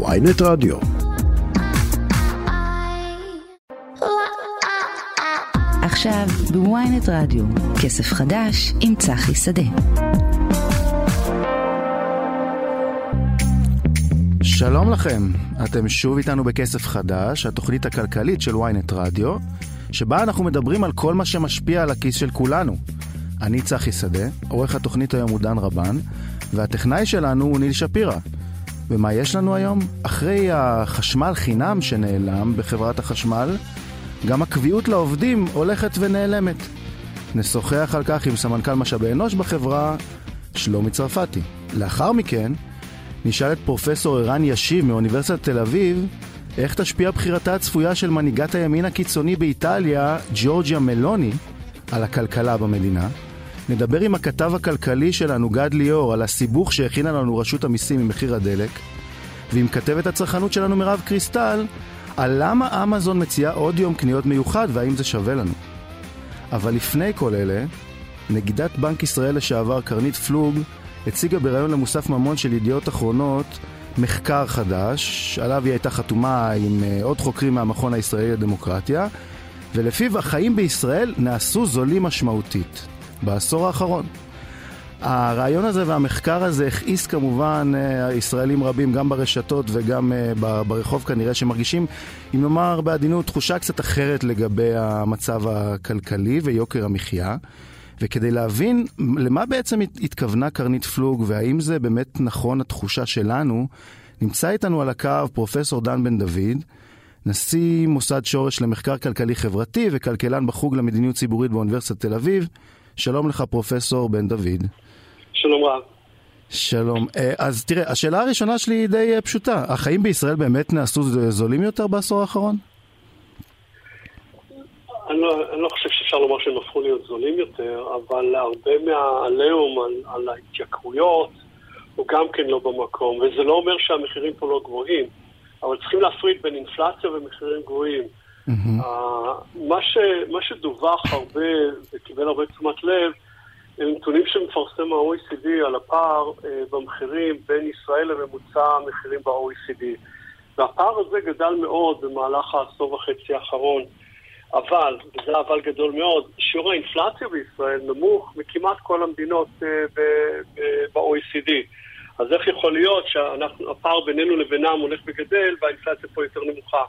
ויינט רדיו. עכשיו בוויינט רדיו, כסף חדש עם צחי שדה. שלום לכם, אתם שוב איתנו בכסף חדש, התוכנית הכלכלית של ynet רדיו, שבה אנחנו מדברים על כל מה שמשפיע על הכיס של כולנו. אני צחי שדה, עורך התוכנית היום הוא דן רבן, והטכנאי שלנו הוא ניל שפירא. ומה יש לנו היום? אחרי החשמל חינם שנעלם בחברת החשמל, גם הקביעות לעובדים הולכת ונעלמת. נשוחח על כך עם סמנכ"ל משאבי אנוש בחברה, שלומי צרפתי. לאחר מכן, נשאל את פרופסור ערן ישיב מאוניברסיטת תל אביב, איך תשפיע בחירתה הצפויה של מנהיגת הימין הקיצוני באיטליה, ג'ורג'יה מלוני, על הכלכלה במדינה. נדבר עם הכתב הכלכלי שלנו, גד ליאור, על הסיבוך שהכינה לנו רשות המיסים ממחיר הדלק, ועם כתבת הצרכנות שלנו, מירב קריסטל, על למה אמזון מציעה עוד יום קניות מיוחד והאם זה שווה לנו. אבל לפני כל אלה, נגידת בנק ישראל לשעבר קרנית פלוג הציגה בריאיון למוסף ממון של ידיעות אחרונות מחקר חדש, עליו היא הייתה חתומה עם uh, עוד חוקרים מהמכון הישראלי לדמוקרטיה, ולפיו החיים בישראל נעשו זולים משמעותית בעשור האחרון. הרעיון הזה והמחקר הזה הכעיס כמובן uh, ישראלים רבים, גם ברשתות וגם uh, ברחוב כנראה, שמרגישים, אם נאמר בעדינות, תחושה קצת אחרת לגבי המצב הכלכלי ויוקר המחיה. וכדי להבין למה בעצם התכוונה קרנית פלוג והאם זה באמת נכון התחושה שלנו, נמצא איתנו על הקו פרופסור דן בן דוד, נשיא מוסד שורש למחקר כלכלי חברתי וכלכלן בחוג למדיניות ציבורית באוניברסיטת תל אביב. שלום לך פרופסור בן דוד. שלום רב. שלום. אה, אז תראה, השאלה הראשונה שלי היא די אה, פשוטה. החיים בישראל באמת נעשו זולים יותר בעשור האחרון? אני לא, אני לא חושב שאפשר לומר שהם הפכו להיות זולים יותר, אבל הרבה מהעליהום על, על ההתייקרויות הוא גם כן לא במקום, וזה לא אומר שהמחירים פה לא גבוהים, אבל צריכים להפריד בין אינפלציה ומחירים גבוהים. Mm-hmm. Uh, מה, ש, מה שדווח הרבה וקיבל הרבה תשומת לב, הם נתונים שמפרסם ה-OECD על הפער uh, במחירים בין ישראל לממוצע המחירים ב-OECD. והפער הזה גדל מאוד במהלך העשור וחצי האחרון. אבל, וזה אבל גדול מאוד, שיעור האינפלציה בישראל נמוך מכמעט כל המדינות uh, ב-OECD. אז איך יכול להיות שהפער בינינו לבינם הולך וגדל והאינפלציה פה יותר נמוכה?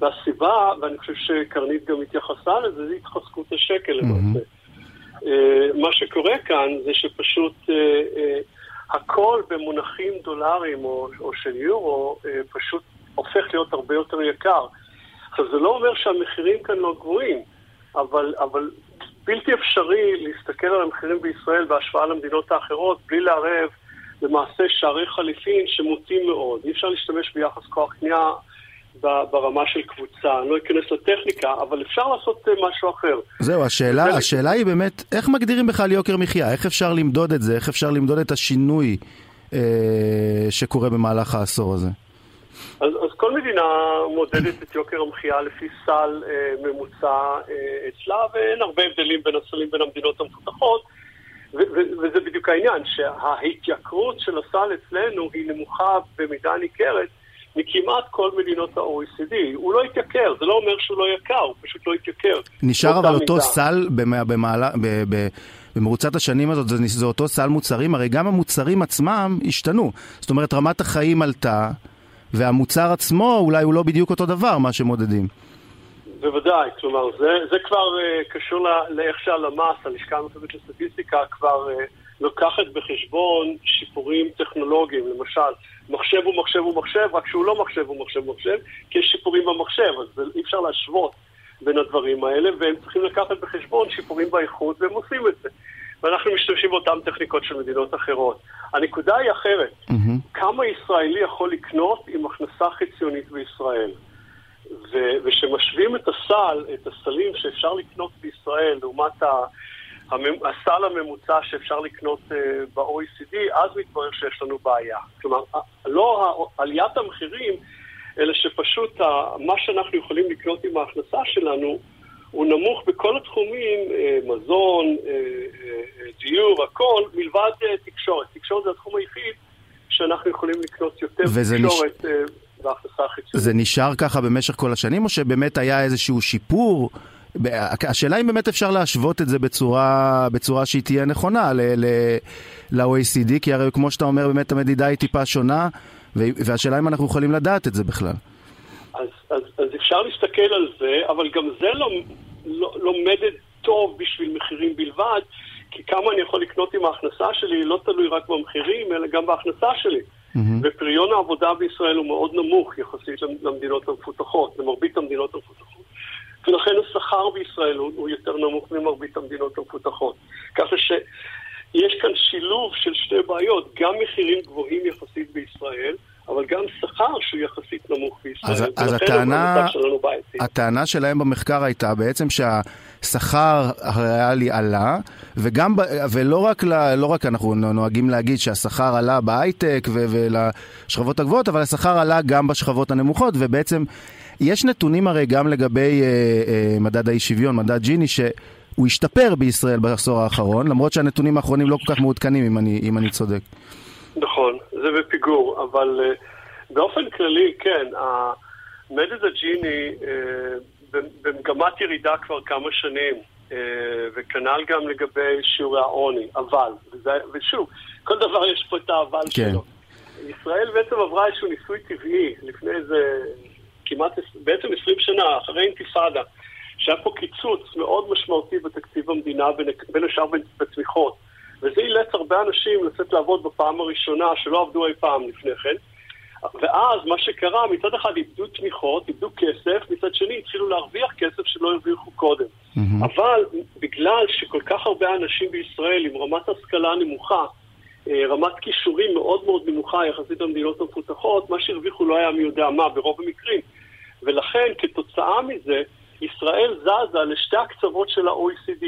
והסיבה, ואני חושב שקרנית גם התייחסה לזה, זה התחזקות השקל למעשה. Mm-hmm. מה שקורה כאן זה שפשוט uh, uh, הכל במונחים דולרים או, או של יורו פשוט הופך להיות הרבה יותר יקר. עכשיו, זה לא אומר שהמחירים כאן לא גבוהים, אבל, אבל בלתי אפשרי להסתכל על המחירים בישראל בהשוואה למדינות האחרות בלי לערב למעשה שערי חליפין שמוטים מאוד. אי אפשר להשתמש ביחס כוח קנייה ברמה של קבוצה. אני לא אכנס לטכניקה, אבל אפשר לעשות אה, משהו אחר. זהו, השאלה. השאלה היא באמת, איך מגדירים בכלל יוקר מחיה? איך אפשר למדוד את זה? איך אפשר למדוד את השינוי אה, שקורה במהלך העשור הזה? אז, אז כל מדינה מודדת את יוקר המחיה לפי סל אה, ממוצע אה, אצלה, ואין הרבה הבדלים בין הסלים בין המדינות המפותחות, ו- ו- וזה בדיוק העניין, שההתייקרות של הסל אצלנו היא נמוכה במידה ניכרת מכמעט כל מדינות ה-OECD. הוא לא התייקר, זה לא אומר שהוא לא יקר, הוא פשוט לא התייקר. נשאר אבל אותו מידה. סל במעלה... ב- ב- במרוצת השנים הזאת, זה, זה אותו סל מוצרים, הרי גם המוצרים עצמם השתנו. זאת אומרת, רמת החיים עלתה, והמוצר עצמו אולי הוא לא בדיוק אותו דבר, מה שמודדים. בוודאי, כלומר, זה, זה כבר uh, קשור לאיך שהלמ"ס, הלשכה המרכזית לסטטיסטיקה, כבר uh, לוקחת בחשבון שיפורים טכנולוגיים. למשל, מחשב הוא מחשב הוא מחשב, רק שהוא לא מחשב הוא מחשב הוא מחשב, כי יש שיפורים במחשב, אז אי אפשר להשוות בין הדברים האלה, והם צריכים לקחת בחשבון שיפורים באיכות, והם עושים את זה. ואנחנו משתמשים באותן טכניקות של מדינות אחרות. הנקודה היא אחרת. Mm-hmm. כמה ישראלי יכול לקנות עם הכנסה חציונית בישראל? ו- ושמשווים את הסל, את הסלים שאפשר לקנות בישראל לעומת ה- הסל הממוצע שאפשר לקנות uh, ב-OECD, אז מתברר שיש לנו בעיה. כלומר, לא עליית המחירים, אלא שפשוט מה שאנחנו יכולים לקנות עם ההכנסה שלנו הוא נמוך בכל התחומים, אה, מזון, אה, אה, דיור, הכל, מלבד תקשורת. תקשורת זה התחום היחיד שאנחנו יכולים לקנות יותר תקשורת נש... בהכנסה החיצונית. זה נשאר ככה במשך כל השנים, או שבאמת היה איזשהו שיפור? השאלה אם באמת אפשר להשוות את זה בצורה, בצורה שהיא תהיה נכונה ל-OECD, כי הרי כמו שאתה אומר, באמת המדידה היא טיפה שונה, והשאלה אם אנחנו יכולים לדעת את זה בכלל. אז, אז, אז אפשר להסתכל על זה, אבל גם זה לא, לא, לא מדד טוב בשביל מחירים בלבד, כי כמה אני יכול לקנות עם ההכנסה שלי לא תלוי רק במחירים, אלא גם בהכנסה שלי. Mm-hmm. ופריון העבודה בישראל הוא מאוד נמוך יחסית למדינות המפותחות, למרבית המדינות המפותחות. ולכן השכר בישראל הוא, הוא יותר נמוך ממרבית המדינות המפותחות. ככה שיש כאן שילוב של שתי בעיות, גם מחירים גבוהים יחסית בישראל, אבל גם שכר שהוא יחסית נמוך בישראל. אז, אז הטענה, הטענה שלהם במחקר הייתה בעצם שהשכר הריאלי עלה, וגם, ולא רק, לא רק אנחנו נוהגים להגיד שהשכר עלה בהייטק ולשכבות הגבוהות, אבל השכר עלה גם בשכבות הנמוכות, ובעצם יש נתונים הרי גם לגבי אה, אה, מדד האי שוויון, מדד ג'יני, שהוא השתפר בישראל בעשור האחרון, למרות שהנתונים האחרונים לא כל כך מעודכנים, אם אני, אם אני צודק. נכון, זה בפיגור, אבל uh, באופן כללי, כן, המדד הג'יני uh, במגמת ירידה כבר כמה שנים, uh, וכנ"ל גם לגבי שיעורי העוני, אבל, וזה, ושוב, כל דבר יש פה את האבל כן. שלו. ישראל בעצם עברה איזשהו ניסוי טבעי לפני איזה כמעט, בעצם 20 שנה, אחרי אינתיפאדה, שהיה פה קיצוץ מאוד משמעותי בתקציב המדינה, בין, השאר בתמיכות. וזה אילץ הרבה אנשים לצאת לעבוד בפעם הראשונה שלא עבדו אי פעם לפני כן. ואז מה שקרה, מצד אחד איבדו תמיכות, איבדו כסף, מצד שני התחילו להרוויח כסף שלא הרוויחו קודם. Mm-hmm. אבל בגלל שכל כך הרבה אנשים בישראל עם רמת השכלה נמוכה, רמת כישורים מאוד מאוד נמוכה יחסית למדינות המפותחות, מה שהרוויחו לא היה מי יודע מה ברוב המקרים. ולכן כתוצאה מזה, ישראל זזה לשתי הקצוות של ה-OECD.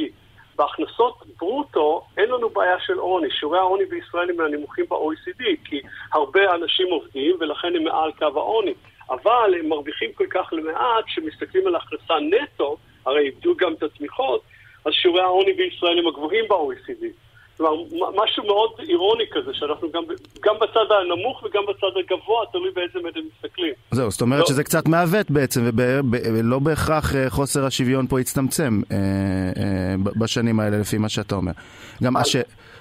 בהכנסות ברוטו אין לנו בעיה של עוני. שיעורי העוני בישראל הם מהנמוכים ב-OECD, כי הרבה אנשים עובדים ולכן הם מעל קו העוני. אבל הם מרוויחים כל כך למעט, כשמסתכלים על הכנסה נטו, הרי איבדו גם את התמיכות, אז שיעורי העוני בישראל הם הגבוהים ב-OECD. כלומר, משהו מאוד אירוני כזה, שאנחנו גם, גם בצד הנמוך וגם בצד הגבוה, תלוי באיזה מדד מסתכלים. זהו, זאת אומרת לא. שזה קצת מעוות בעצם, ולא בהכרח אה, חוסר השוויון פה יצטמצם אה, אה, בשנים האלה, לפי מה שאתה אומר. גם הש...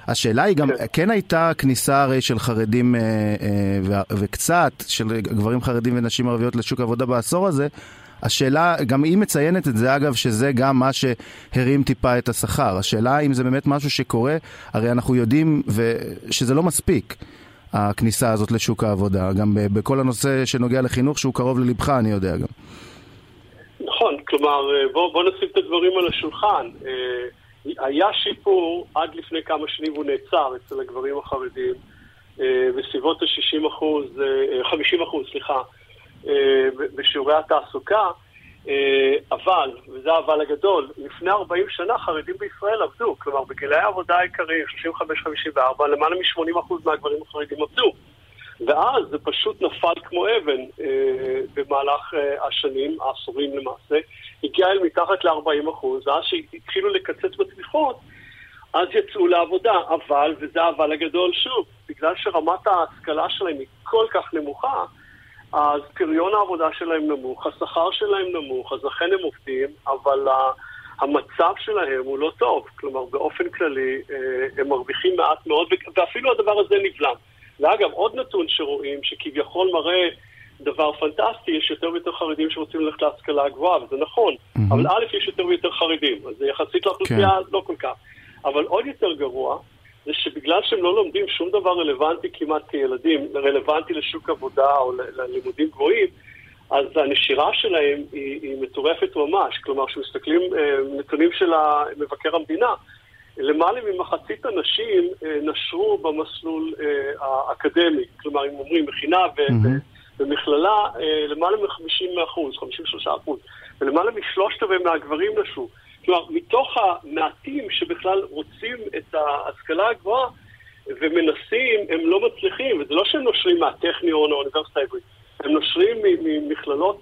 השאלה היא גם, כן. כן הייתה כניסה הרי של חרדים אה, אה, וקצת של גברים חרדים ונשים ערביות לשוק העבודה בעשור הזה, השאלה, גם היא מציינת את זה אגב, שזה גם מה שהרים טיפה את השכר. השאלה אם זה באמת משהו שקורה, הרי אנחנו יודעים שזה לא מספיק. הכניסה הזאת לשוק העבודה, גם בכל הנושא שנוגע לחינוך שהוא קרוב ללבך, אני יודע גם. נכון, כלומר, בוא, בוא נשים את הדברים על השולחן. אה, היה שיפור עד לפני כמה שנים והוא נעצר אצל הגברים החרדים אה, בסביבות ה-60 אחוז, 50 אה, אחוז, סליחה, אה, בשיעורי התעסוקה, אה, אבל, וזה האבל הגדול, לפני 40 שנה חרדים בישראל עבדו, כלומר בגילי העבודה העיקריים, 35-54, למעלה מ-80% מהגברים החרדים עבדו. ואז זה פשוט נפל כמו אבן אה, במהלך אה, השנים, העשורים למעשה, הגיע אל מתחת ל-40 ואז שהתחילו לקצץ בתמיכות, אז יצאו לעבודה. אבל, וזה האבל הגדול שוב, בגלל שרמת ההשכלה שלהם היא כל כך נמוכה, אז פריון העבודה שלהם נמוך, השכר שלהם נמוך, אז לכן הם עובדים, אבל המצב שלהם הוא לא טוב. כלומר, באופן כללי, אה, הם מרוויחים מעט מאוד, ואפילו הדבר הזה נבלם. ואגב, עוד נתון שרואים, שכביכול מראה דבר פנטסטי, יש יותר ויותר חרדים שרוצים ללכת להשכלה הגבוהה, וזה נכון. Mm-hmm. אבל א', יש יותר ויותר חרדים, אז יחסית לאוכלוסייה כן. לא כל כך. אבל עוד יותר גרוע, זה שבגלל שהם לא לומדים שום דבר רלוונטי כמעט כילדים, רלוונטי לשוק עבודה או ללימודים גבוהים, אז הנשירה שלהם היא, היא מטורפת ממש. כלומר, כשמסתכלים אה, נתונים של מבקר המדינה, למעלה ממחצית הנשים אה, נשרו במסלול אה, האקדמי. כלומר, אם אומרים מכינה ומכללה, למעלה מ-50 אחוז, 53 אחוז, ולמעלה משלושת רבעי מהגברים נשרו. כלומר, מתוך המעטים שבכלל רוצים את ההשכלה הגבוהה ומנסים, הם לא מצליחים, וזה לא שהם נושרים מהטכניון או האוניברסיטה העברית, הם נושרים ממכללות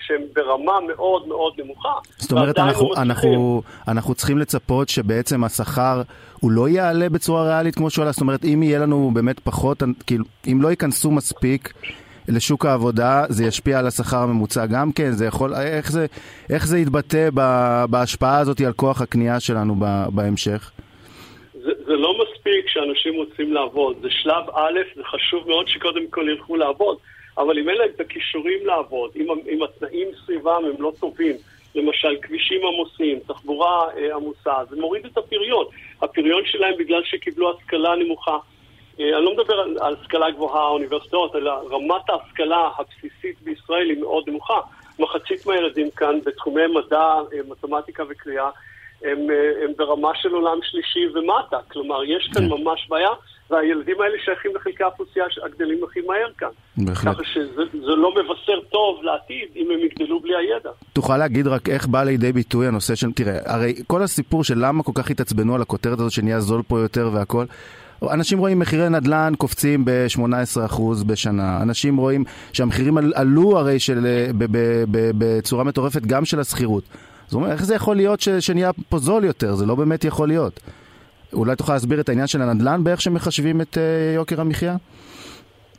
שהן ברמה מאוד מאוד נמוכה. זאת אומרת, אנחנו, לא אנחנו. אנחנו צריכים לצפות שבעצם השכר הוא לא יעלה בצורה ריאלית כמו שהוא עלה, זאת אומרת, אם יהיה לנו באמת פחות, כאילו, אם לא ייכנסו מספיק לשוק העבודה, זה ישפיע על השכר הממוצע גם כן, זה יכול, איך זה, איך זה יתבטא בהשפעה הזאת על כוח הקנייה שלנו בהמשך? זה, זה לא מספיק שאנשים רוצים לעבוד, זה שלב א', זה חשוב מאוד שקודם כל ילכו לעבוד, אבל אם אין להם את הכישורים לעבוד, אם, אם התנאים סביבם הם לא טובים, למשל כבישים עמוסים, תחבורה אה, עמוסה, זה מוריד את הפריון. הפריון שלהם בגלל שקיבלו השכלה נמוכה. אה, אני לא מדבר על, על השכלה גבוהה, אוניברסיטאות, אלא רמת ההשכלה הבסיסית בישראל היא מאוד נמוכה. מחצית מהילדים כאן בתחומי מדע, אה, מתמטיקה וקריאה, הם, אה, הם ברמה של עולם שלישי ומטה. כלומר, יש כאן כן. ממש בעיה, והילדים האלה שייכים לחלקי האוכלוסייה הגדלים הכי מהר כאן. בהחלט. ככה שזה זה לא מבשר טוב לעתיד אם הם יגדלו בלי הידע. תוכל להגיד רק איך בא לידי ביטוי הנושא של, תראה, הרי כל הסיפור של למה כל כך התעצבנו על הכותרת הזאת שנהיה זול פה יותר והכל, אנשים רואים מחירי נדל"ן קופצים ב-18% בשנה, אנשים רואים שהמחירים על- עלו הרי של, אה, ב- ב- ב- בצורה מטורפת גם של השכירות. זאת אומרת, איך זה יכול להיות ש- שנהיה פה זול יותר? זה לא באמת יכול להיות. אולי תוכל להסביר את העניין של הנדל"ן באיך שמחשבים את אה, יוקר המחיה?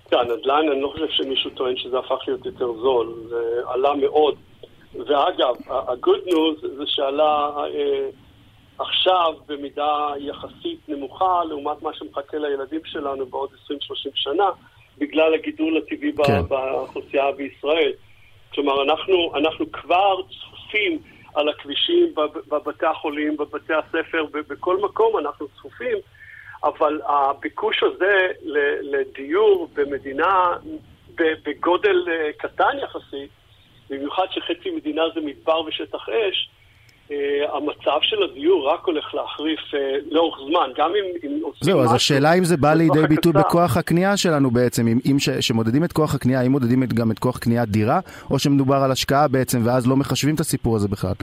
תראה, הנדל"ן, אני לא חושב שמישהו טוען שזה הפך להיות יותר זול, זה עלה מאוד. ואגב, ה-good news זה שעלה אה, עכשיו במידה יחסית נמוכה לעומת מה שמחכה לילדים שלנו בעוד 20-30 שנה, בגלל הגידול הטבעי כן. באוכלוסייה בישראל. כלומר, אנחנו, אנחנו כבר צפופים על הכבישים, בב- בבתי החולים, בבתי הספר, בכל מקום אנחנו צפופים, אבל הביקוש הזה לדיור במדינה בגודל אה, קטן יחסית, במיוחד שחצי מדינה זה מדבר ושטח אש, המצב של הדיור רק הולך להחריף אה, לאורך זמן, גם אם, אם זהו, אז השאלה אם זה בא לידי ביטוי. בכוח הקנייה שלנו בעצם, אם, אם ש, שמודדים את כוח הקנייה, האם מודדים את, גם את כוח קניית דירה, או שמדובר על השקעה בעצם, ואז לא מחשבים את הסיפור הזה בכלל.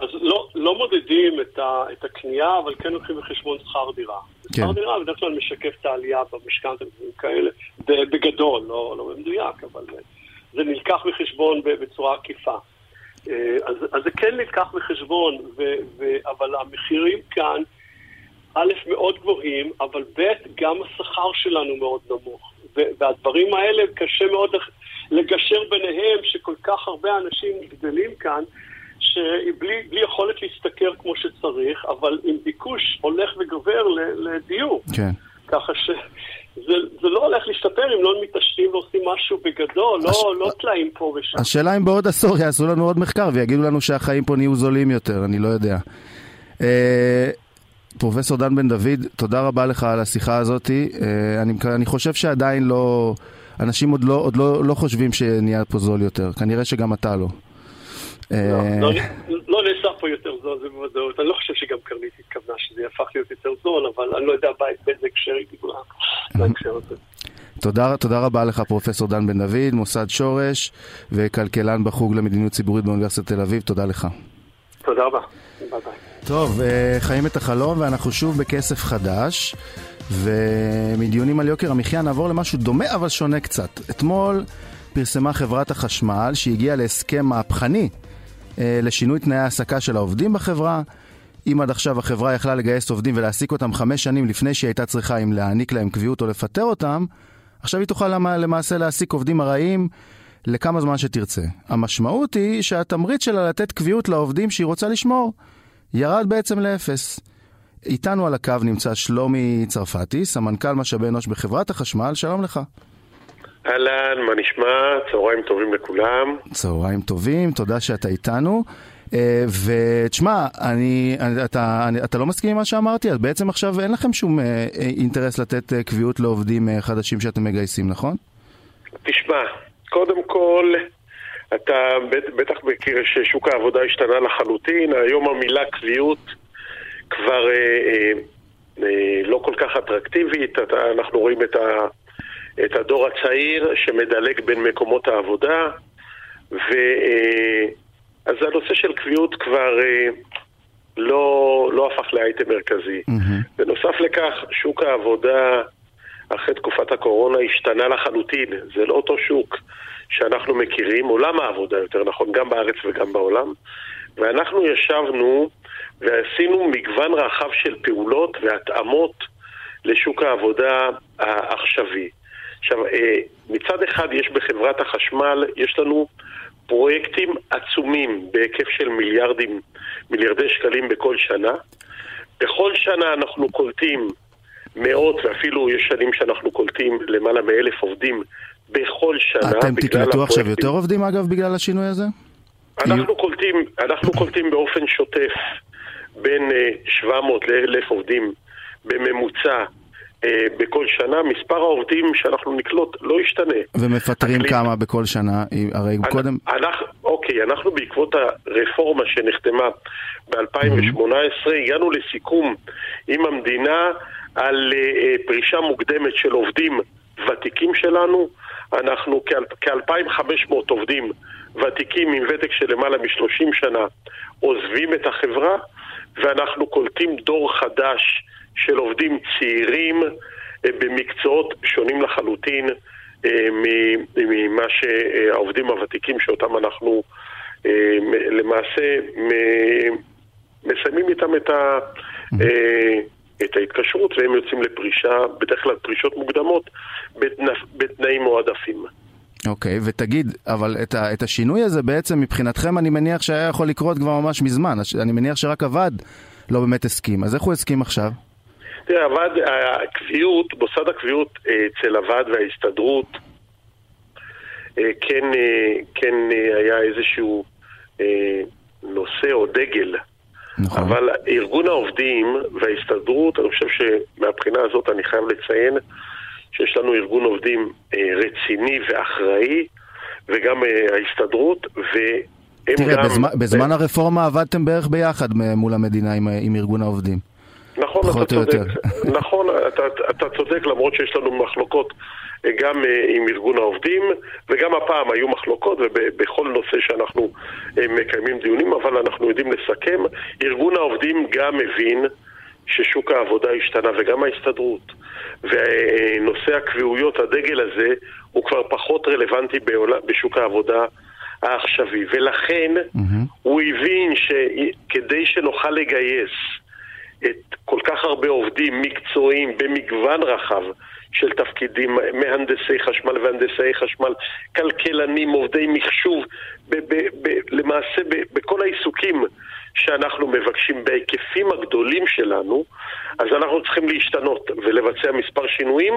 אז לא, לא מודדים את, ה, את הקנייה, אבל כן לוקחים בחשבון שכר דירה. כן. שכר דירה בדרך כלל משקף את העלייה במשכנתה ודברים כאלה, בגדול, לא, לא במדויק, אבל אה, זה נלקח בחשבון בצורה עקיפה. אה, אז, אז זה כן נלקח בחשבון, ו, ו, אבל המחירים כאן, א', מאוד גבוהים, אבל ב', גם השכר שלנו מאוד נמוך. ו- והדברים האלה, קשה מאוד לגשר ביניהם, שכל כך הרבה אנשים גדלים כאן, שבלי בלי יכולת להשתכר כמו שצריך, אבל עם ביקוש הולך וגובר לדיור. כן. ככה שזה זה לא הולך להשתפר אם לא מתעשרים ועושים משהו בגדול, הש- לא, לא טלאים פה ושם. השאלה אם בעוד עשור יעשו לנו עוד מחקר ויגידו לנו שהחיים פה נהיו זולים יותר, אני לא יודע. אה, פרופסור דן בן דוד, תודה רבה לך על השיחה הזאת. אה, אני, אני חושב שעדיין לא, אנשים עוד לא, עוד לא, לא חושבים שנהיה פה זול יותר, כנראה שגם אתה לא. אה, לא, לא, לא נעשה פה יותר זול, זה בוודאות. אני לא שגם קרנית התכוונה שזה יהפך להיות יותר זול, אבל אני לא יודע באיזה הקשר היא דיברה בהקשר הזה. תודה, תודה רבה לך פרופסור דן בן דוד, מוסד שורש וכלכלן בחוג למדיניות ציבורית באוניברסיטת תל אביב, תודה לך. תודה רבה. ביי ביי. טוב, אה, חיים את החלום ואנחנו שוב בכסף חדש ומדיונים על יוקר המחיה נעבור למשהו דומה אבל שונה קצת. אתמול פרסמה חברת החשמל שהגיעה להסכם מהפכני אה, לשינוי תנאי ההעסקה של העובדים בחברה. אם עד עכשיו החברה יכלה לגייס עובדים ולהעסיק אותם חמש שנים לפני שהיא הייתה צריכה אם להעניק להם קביעות או לפטר אותם, עכשיו היא תוכל למ- למעשה להעסיק עובדים ארעיים לכמה זמן שתרצה. המשמעות היא שהתמריץ שלה לתת קביעות לעובדים שהיא רוצה לשמור ירד בעצם לאפס. איתנו על הקו נמצא שלומי צרפתי, סמנכ"ל משאבי אנוש בחברת החשמל, שלום לך. אהלן, מה נשמע? צהריים טובים לכולם. צהריים טובים, תודה שאתה איתנו. אה, ותשמע, אני, אתה, אני, אתה לא מסכים עם מה שאמרתי? אז בעצם עכשיו אין לכם שום אה, אה, אינטרס לתת קביעות לעובדים חדשים שאתם מגייסים, נכון? תשמע, קודם כל, אתה בט- בטח מכיר ששוק העבודה השתנה לחלוטין, היום המילה קביעות כבר אה, אה, לא כל כך אטרקטיבית, אתה, אנחנו רואים את, ה, את הדור הצעיר שמדלג בין מקומות העבודה, ו... אה, אז הנושא של קביעות כבר אה, לא, לא הפך לאייטם מרכזי. מהמם. בנוסף לכך, שוק העבודה אחרי תקופת הקורונה השתנה לחלוטין. זה לא אותו שוק שאנחנו מכירים, עולם העבודה יותר נכון, גם בארץ וגם בעולם. ואנחנו ישבנו ועשינו מגוון רחב של פעולות והתאמות לשוק העבודה העכשווי. עכשיו, אה, מצד אחד יש בחברת החשמל, יש לנו פרויקטים עצומים בהיקף של מיליארדים, מיליארדי שקלים בכל שנה. בכל שנה אנחנו קולטים מאות, ואפילו יש שנים שאנחנו קולטים למעלה מאלף עובדים בכל שנה. אתם תקלטו עכשיו יותר עובדים אגב בגלל השינוי הזה? אנחנו קולטים, אנחנו קולטים באופן שוטף בין 700 אה, ל-1,000 עובדים בממוצע בכל שנה, מספר העובדים שאנחנו נקלוט לא ישתנה. ומפטרים הקליט... כמה בכל שנה? הרי אני, קודם... אנחנו, אוקיי, אנחנו בעקבות הרפורמה שנחתמה ב-2018 mm-hmm. הגענו לסיכום עם המדינה על uh, פרישה מוקדמת של עובדים ותיקים שלנו. אנחנו כ-2,500 עובדים ותיקים עם ותק של למעלה מ-30 שנה עוזבים את החברה ואנחנו קולטים דור חדש של עובדים צעירים אה, במקצועות שונים לחלוטין אה, ממה שהעובדים הוותיקים שאותם אנחנו אה, למעשה מסיימים איתם את, ה, את ההתקשרות והם יוצאים לפרישה, בדרך כלל פרישות מוקדמות, בתנאים מועדפים. אוקיי, okay, ותגיד, אבל את, ה, את השינוי הזה בעצם מבחינתכם אני מניח שהיה יכול לקרות כבר ממש מזמן, אני מניח שרק הוועד לא באמת הסכים, אז איך הוא הסכים עכשיו? תראה, הוועד, הקביעות, מוסד הקביעות אה, אצל הוועד וההסתדרות, אה, כן, אה, כן היה איזשהו נושא או דגל. נכון. אבל ארגון העובדים וההסתדרות, אני חושב שמבחינה הזאת אני חייב לציין שיש לנו ארגון עובדים רציני ואחראי, וגם ההסתדרות, והם תראה, גם... בזמן, בזמן הרפורמה עבדתם בערך ביחד מול המדינה עם, עם ארגון העובדים. נכון, אתה צודק. נכון, אתה, אתה צודק, למרות שיש לנו מחלוקות אה, גם אה, עם ארגון העובדים, וגם הפעם היו מחלוקות, ובכל נושא שאנחנו אה, מקיימים דיונים, אבל אנחנו יודעים לסכם. ארגון העובדים גם מבין ששוק העבודה השתנה, וגם ההסתדרות. ונושא הקביעויות, הדגל הזה, הוא כבר פחות רלוונטי בשוק העבודה העכשווי. ולכן mm-hmm. הוא הבין שכדי שנוכל לגייס את כל כך הרבה עובדים מקצועיים במגוון רחב של תפקידים, מהנדסי חשמל והנדסי חשמל, כלכלנים, עובדי מחשוב, ב- ב- ב- למעשה ב- בכל העיסוקים שאנחנו מבקשים בהיקפים הגדולים שלנו, אז אנחנו צריכים להשתנות ולבצע מספר שינויים.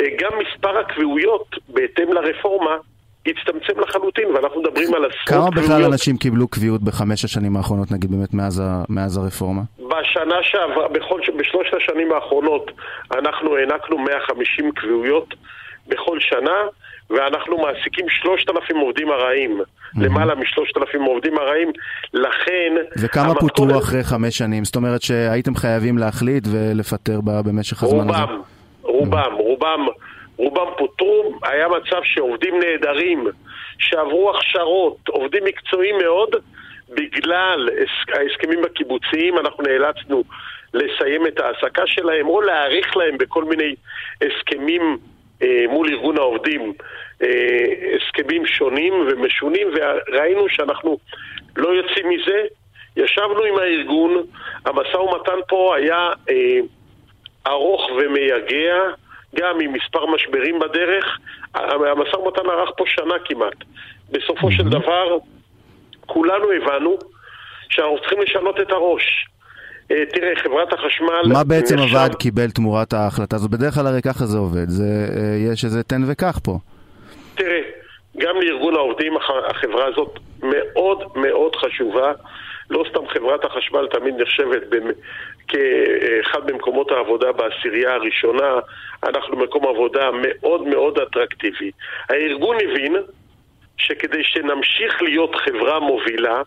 אה, גם מספר הקביעויות בהתאם לרפורמה הצטמצם לחלוטין, ואנחנו מדברים על עשרות קביעויות. כמה בכלל אנשים קיבלו קביעות בחמש השנים האחרונות, נגיד באמת מאז, ה, מאז הרפורמה? בשנה שעברה, בכל, בשלושת השנים האחרונות אנחנו הענקנו 150 קביעויות בכל שנה, ואנחנו מעסיקים 3,000 עובדים ארעיים, mm-hmm. למעלה מ-3,000 עובדים ארעיים, לכן... וכמה המתכון... פוטרו אחרי חמש שנים? זאת אומרת שהייתם חייבים להחליט ולפטר במשך הזמן רובם, הזה? רובם, רובם, רובם. רובם פוטרו, היה מצב שעובדים נהדרים, שעברו הכשרות, עובדים מקצועיים מאוד, בגלל ההסכמים הקיבוציים אנחנו נאלצנו לסיים את ההעסקה שלהם או להאריך להם בכל מיני הסכמים אה, מול ארגון העובדים, אה, הסכמים שונים ומשונים, וראינו שאנחנו לא יוצאים מזה. ישבנו עם הארגון, המשא ומתן פה היה אה, ארוך ומייגע. גם עם מספר משברים בדרך, המשא ומתן ארך פה שנה כמעט. בסופו של דבר, כולנו הבנו שאנחנו צריכים לשנות את הראש. אה, תראה, חברת החשמל... מה בעצם ישר... הוועד קיבל תמורת ההחלטה הזאת? בדרך כלל הרי ככה זה עובד, זה, אה, יש איזה תן וקח פה. תראה, גם לארגון העובדים החברה הזאת מאוד מאוד חשובה. לא סתם חברת החשמל תמיד נחשבת כאחד ממקומות העבודה בעשירייה הראשונה, אנחנו מקום עבודה מאוד מאוד אטרקטיבי. הארגון הבין שכדי שנמשיך להיות חברה מובילה,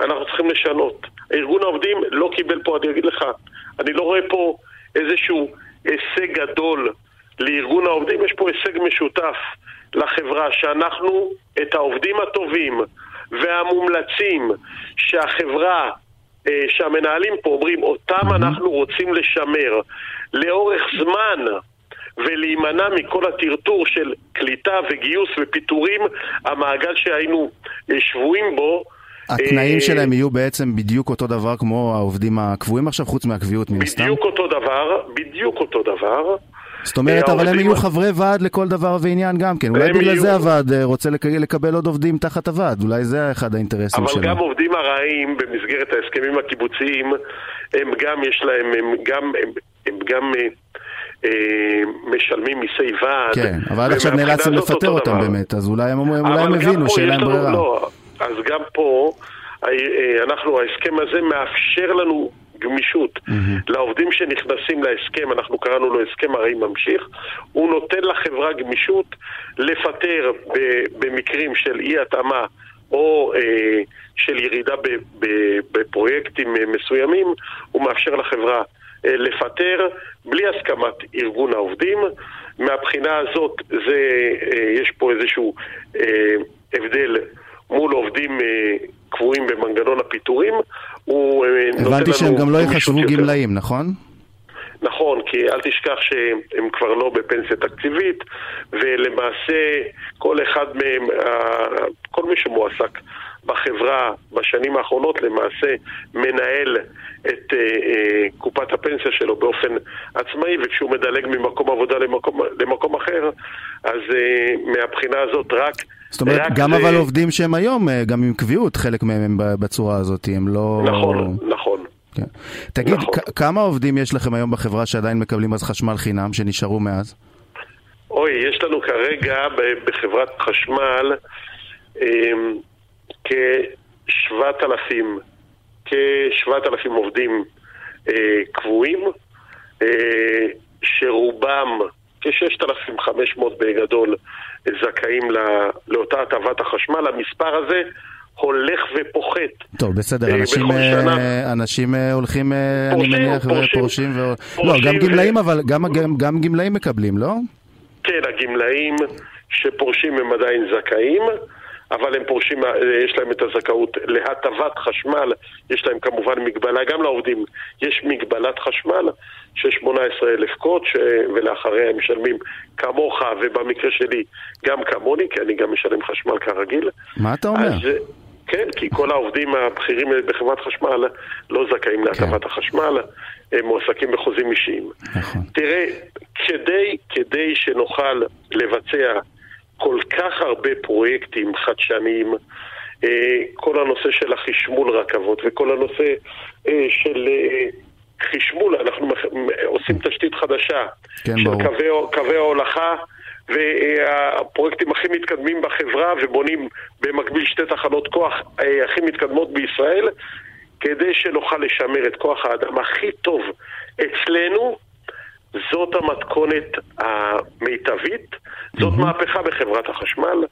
אנחנו צריכים לשנות. ארגון העובדים לא קיבל פה, אני אגיד לך, אני לא רואה פה איזשהו הישג גדול לארגון העובדים, יש פה הישג משותף לחברה, שאנחנו את העובדים הטובים והמומלצים שהחברה אה, שהמנהלים פה אומרים, אותם. אנחנו רוצים לשמר לאורך זמן, ולהימנע מכל הטרטור של קליטה וגיוס ופיטורים, המעגל שהיינו שבויים בו. התנאים שלהם יהיו בעצם בדיוק אותו דבר כמו העובדים הקבועים עכשיו, חוץ מהקביעות מן הסתם? בדיוק אותו דבר, בדיוק אותו דבר. זאת אומרת, אבל הם יהיו חברי ועד לכל דבר ועניין גם כן. אולי בגלל זה הוועד רוצה לקבל עוד עובדים תחת הוועד, אולי זה אחד האינטרסים שלו. אבל גם עובדים ארעיים במסגרת ההסכמים הקיבוציים, הם גם יש להם, הם גם, הם גם אה, משלמים מיסי ועד. כן, אבל עד עכשיו נאלצתם לפטר אותם באמת, אז אולי הם הבינו שאין להם ברירה. לא, אז גם פה, אה, אנחנו, ההסכם הזה מאפשר לנו גמישות mm-hmm. לעובדים שנכנסים להסכם, אנחנו קראנו לו הסכם הרי ממשיך, הוא נותן לחברה גמישות לפטר במקרים של אי התאמה או אה, של ירידה בפרויקטים אה, מסוימים, הוא מאפשר לחברה אה, לפטר בלי הסכמת ארגון העובדים. מהבחינה הזאת זה, אה, יש פה איזשהו אה, הבדל מול עובדים אה, קבועים במנגנון הפיטורים, הוא אה, נותן לנו... הבנתי שהם גם לא יחשבו גמלאים, נכון? נכון, כי אל תשכח שהם כבר לא בפנסיה תקציבית, ולמעשה כל אחד מהם, כל מי שמועסק בחברה בשנים האחרונות למעשה מנהל את uh, uh, קופת הפנסיה שלו באופן עצמאי, וכשהוא מדלג ממקום עבודה למקום, למקום אחר, אז uh, מהבחינה הזאת רק... זאת אומרת, גם זה... אבל עובדים שהם היום, גם עם קביעות, חלק מהם הם בצורה הזאת, הם לא... נכון, נכון. כן. תגיד, נכון. כמה עובדים יש לכם היום בחברה שעדיין מקבלים אז חשמל חינם, שנשארו מאז? אוי, יש לנו כרגע בחברת חשמל אמ, כ-7,000 כ-7,000 עובדים אה, קבועים, אה, שרובם, כ-6,500 בגדול, זכאים לא, לאותה הטבת החשמל. המספר הזה הולך ופוחת. טוב, בסדר, אה, אנשים, אה, אנשים אה, הולכים, פורשים, אני מניח, פורשים. פורשים ו... לא, גם גמלאים, ו... אבל גם, גם, גם גמלאים מקבלים, לא? כן, הגמלאים שפורשים הם עדיין זכאים. אבל הם פורשים, יש להם את הזכאות להטבת חשמל, יש להם כמובן מגבלה, גם לעובדים יש מגבלת חשמל של 18 אלף קוט, ש... ולאחריה הם משלמים כמוך, ובמקרה שלי גם כמוני, כי אני גם משלם חשמל כרגיל. מה אתה אומר? אז, כן, כי כל העובדים הבכירים בחברת חשמל לא זכאים להטבת כן. החשמל, הם מועסקים בחוזים אישיים. נכון. תראה, כדי, כדי שנוכל לבצע כל כך הרבה פרויקטים חדשניים, אה, כל הנושא של החשמול רכבות וכל הנושא אה, של אה, חשמול, אנחנו עושים תשתית חדשה כן, של קווי, קווי ההולכה והפרויקטים הכי מתקדמים בחברה ובונים במקביל שתי תחנות כוח הכי מתקדמות בישראל כדי שנוכל לשמר את כוח האדם הכי טוב אצלנו זאת המתכונת המיטבית, זאת mm-hmm. מהפכה בחברת החשמל.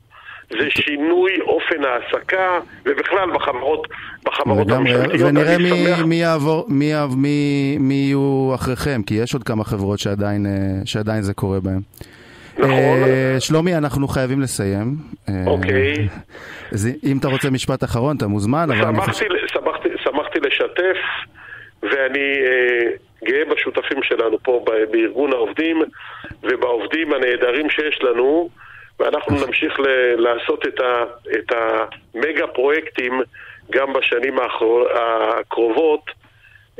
זה שינוי אופן ההעסקה, ובכלל בחברות, בחברות המשפטיות. ונראה מי, מי יעבור, מי, מי, מי יהיו אחריכם, כי יש עוד כמה חברות שעדיין, אה, שעדיין זה קורה בהן. נכון. Uh, שלומי, אנחנו חייבים לסיים. אה, אוקיי. אז אם אתה רוצה משפט אחרון, אתה מוזמן, אבל אני חושב... שמחתי, שמחתי לשתף, ואני... Uh, גאה בשותפים שלנו פה בארגון העובדים ובעובדים הנהדרים שיש לנו ואנחנו נמשיך ל- לעשות את, ה- את המגה פרויקטים גם בשנים הקרובות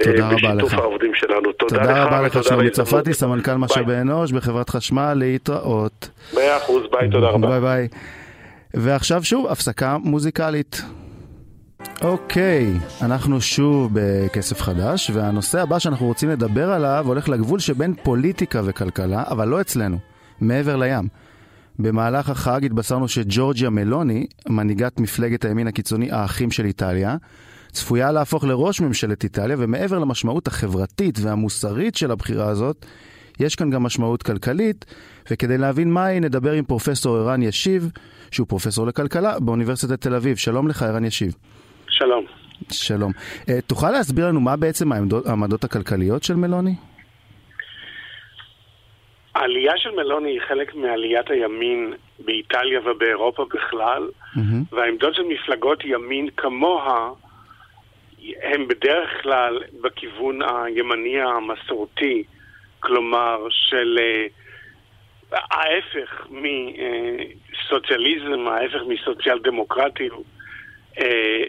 אה, תודה רבה לך. בשיתוף העובדים שלנו. תודה, תודה לך רבה לך, שלומי צרפתי, סמנכ"ל משאבי אנוש בחברת חשמל, להתראות. מאה אחוז, ביי, תודה רבה. ביי ביי. ועכשיו שוב, הפסקה מוזיקלית. אוקיי, אנחנו שוב בכסף חדש, והנושא הבא שאנחנו רוצים לדבר עליו הולך לגבול שבין פוליטיקה וכלכלה, אבל לא אצלנו, מעבר לים. במהלך החג התבשרנו שג'ורג'יה מלוני, מנהיגת מפלגת הימין הקיצוני האחים של איטליה, צפויה להפוך לראש ממשלת איטליה, ומעבר למשמעות החברתית והמוסרית של הבחירה הזאת, יש כאן גם משמעות כלכלית, וכדי להבין מהי נדבר עם פרופסור ערן ישיב, שהוא פרופסור לכלכלה באוניברסיטת תל אביב. שלום לך, ערן ישיב. שלום. שלום. Uh, תוכל להסביר לנו מה בעצם העמדות, העמדות הכלכליות של מלוני? העלייה של מלוני היא חלק מעליית הימין באיטליה ובאירופה בכלל, mm-hmm. והעמדות של מפלגות ימין כמוה הן בדרך כלל בכיוון הימני המסורתי, כלומר של uh, ההפך מסוציאליזם, ההפך מסוציאל דמוקרטיות, אה,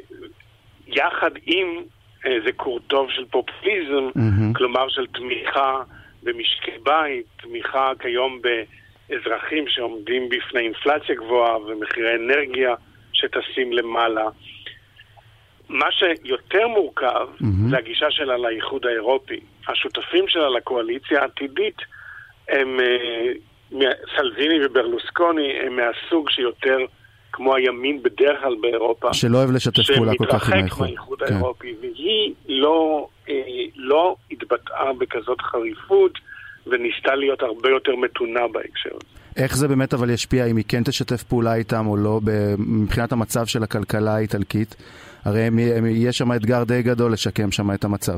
יחד עם איזה קור טוב של פופוליזם, mm-hmm. כלומר של תמיכה במשקי בית, תמיכה כיום באזרחים שעומדים בפני אינפלציה גבוהה ומחירי אנרגיה שטסים למעלה. מה שיותר מורכב mm-hmm. זה הגישה שלה לאיחוד האירופי. השותפים שלה לקואליציה העתידית הם, אה, סלוויני וברלוסקוני, הם מהסוג שיותר כמו הימין בדרך כלל באירופה. שלא אוהב לשתף פעולה כל כך עם האיחוד. שמתרחק מהאיחוד כן. האירופי, והיא לא, אה, לא התבטאה בכזאת חריפות וניסתה להיות הרבה יותר מתונה בהקשר הזה. איך זה באמת אבל ישפיע אם היא כן תשתף פעולה איתם או לא מבחינת המצב של הכלכלה האיטלקית? הרי יש שם אתגר די גדול לשקם שם את המצב.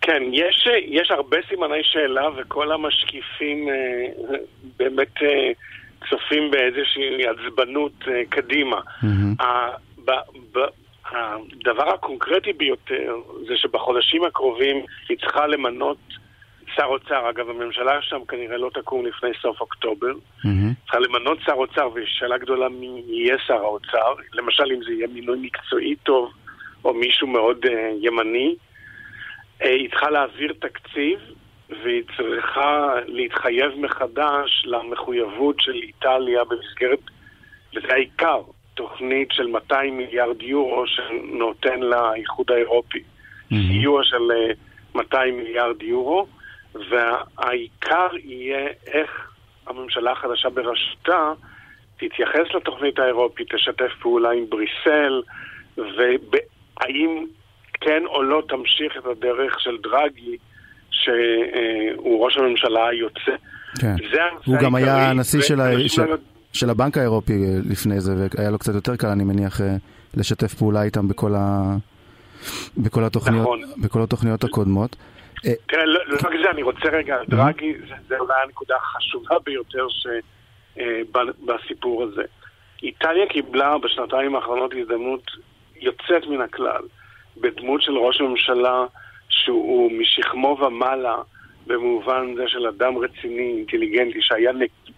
כן, יש, יש הרבה סימני שאלה וכל המשקיפים אה, באמת אה, צופים באיזושהי עצבנות אה, קדימה. Mm-hmm. הדבר הקונקרטי ביותר זה שבחודשים הקרובים היא צריכה למנות שר אוצר, אגב, הממשלה שם כנראה לא תקום לפני סוף אוקטובר. Mm-hmm. צריכה למנות שר אוצר, ויש שאלה גדולה מי יהיה שר האוצר. למשל, אם זה יהיה מינוי מקצועי טוב, או מישהו מאוד uh, ימני. Uh, היא צריכה להעביר תקציב, והיא צריכה להתחייב מחדש למחויבות של איטליה במסגרת, וזה העיקר, תוכנית של 200 מיליארד יורו שנותן לאיחוד האירופי. Mm-hmm. סיוע של 200 אה, מיליארד יורו. והעיקר יהיה איך הממשלה החדשה בראשותה תתייחס לתוכנית האירופית, תשתף פעולה עם בריסל, והאם כן או לא תמשיך את הדרך של דרגי, שהוא ראש הממשלה היוצא. כן. הוא גם היה הנשיא של, ה... של, של הבנק האירופי לפני זה, והיה לו קצת יותר קל, אני מניח, אה, לשתף פעולה איתם בכל, ה... בכל, התוכניות, נכון. בכל התוכניות הקודמות. אה, תראה, לא, לא רק זה, אני רוצה רגע, דרגי, זה אולי הנקודה החשובה ביותר אה, בסיפור הזה. איטליה קיבלה בשנתיים האחרונות הזדמנות יוצאת מן הכלל, בדמות של ראש הממשלה שהוא משכמו ומעלה, במובן זה של אדם רציני, אינטליגנטי, שהיה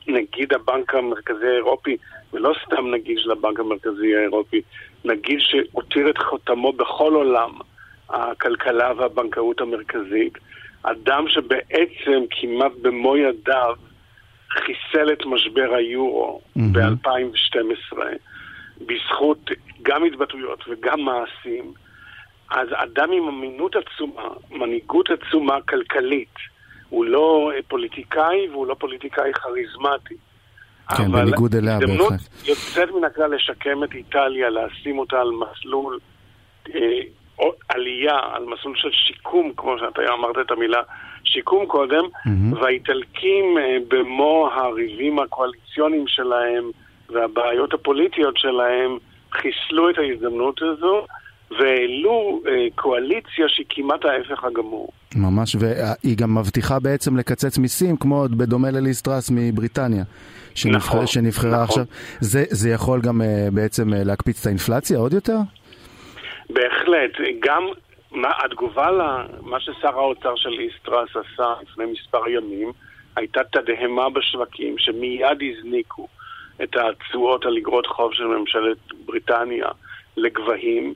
נגיד הבנק המרכזי האירופי, ולא סתם נגיד של הבנק המרכזי האירופי, נגיד שהותיר את חותמו בכל עולם. הכלכלה והבנקאות המרכזית. אדם שבעצם כמעט במו ידיו חיסל את משבר היורו mm-hmm. ב-2012, בזכות גם התבטאויות וגם מעשים. אז אדם עם אמינות עצומה, מנהיגות עצומה כלכלית, הוא לא פוליטיקאי והוא לא פוליטיקאי כריזמטי. כן, בניגוד אליה בהחלט. אבל הזדמנות יוצאת מן הכלל לשקם את איטליה, לשים אותה על מסלול אה, עלייה על מסלול של שיקום, כמו שאתה אמרת את המילה שיקום קודם, mm-hmm. והאיטלקים אה, במו הריבים הקואליציוניים שלהם והבעיות הפוליטיות שלהם חיסלו את ההזדמנות הזו. והעלו אה, קואליציה שהיא כמעט ההפך הגמור. ממש, והיא גם מבטיחה בעצם לקצץ מיסים, כמו בדומה לליסטרס מבריטניה, שנבח... נכון, שנבחרה נכון. עכשיו. זה, זה יכול גם אה, בעצם אה, להקפיץ את האינפלציה עוד יותר? בהחלט. גם מה, התגובה למה ששר האוצר של איסטרס עשה לפני מספר ימים, הייתה תדהמה בשווקים שמיד הזניקו את התשואות על אגרות חוב של ממשלת בריטניה לגבהים,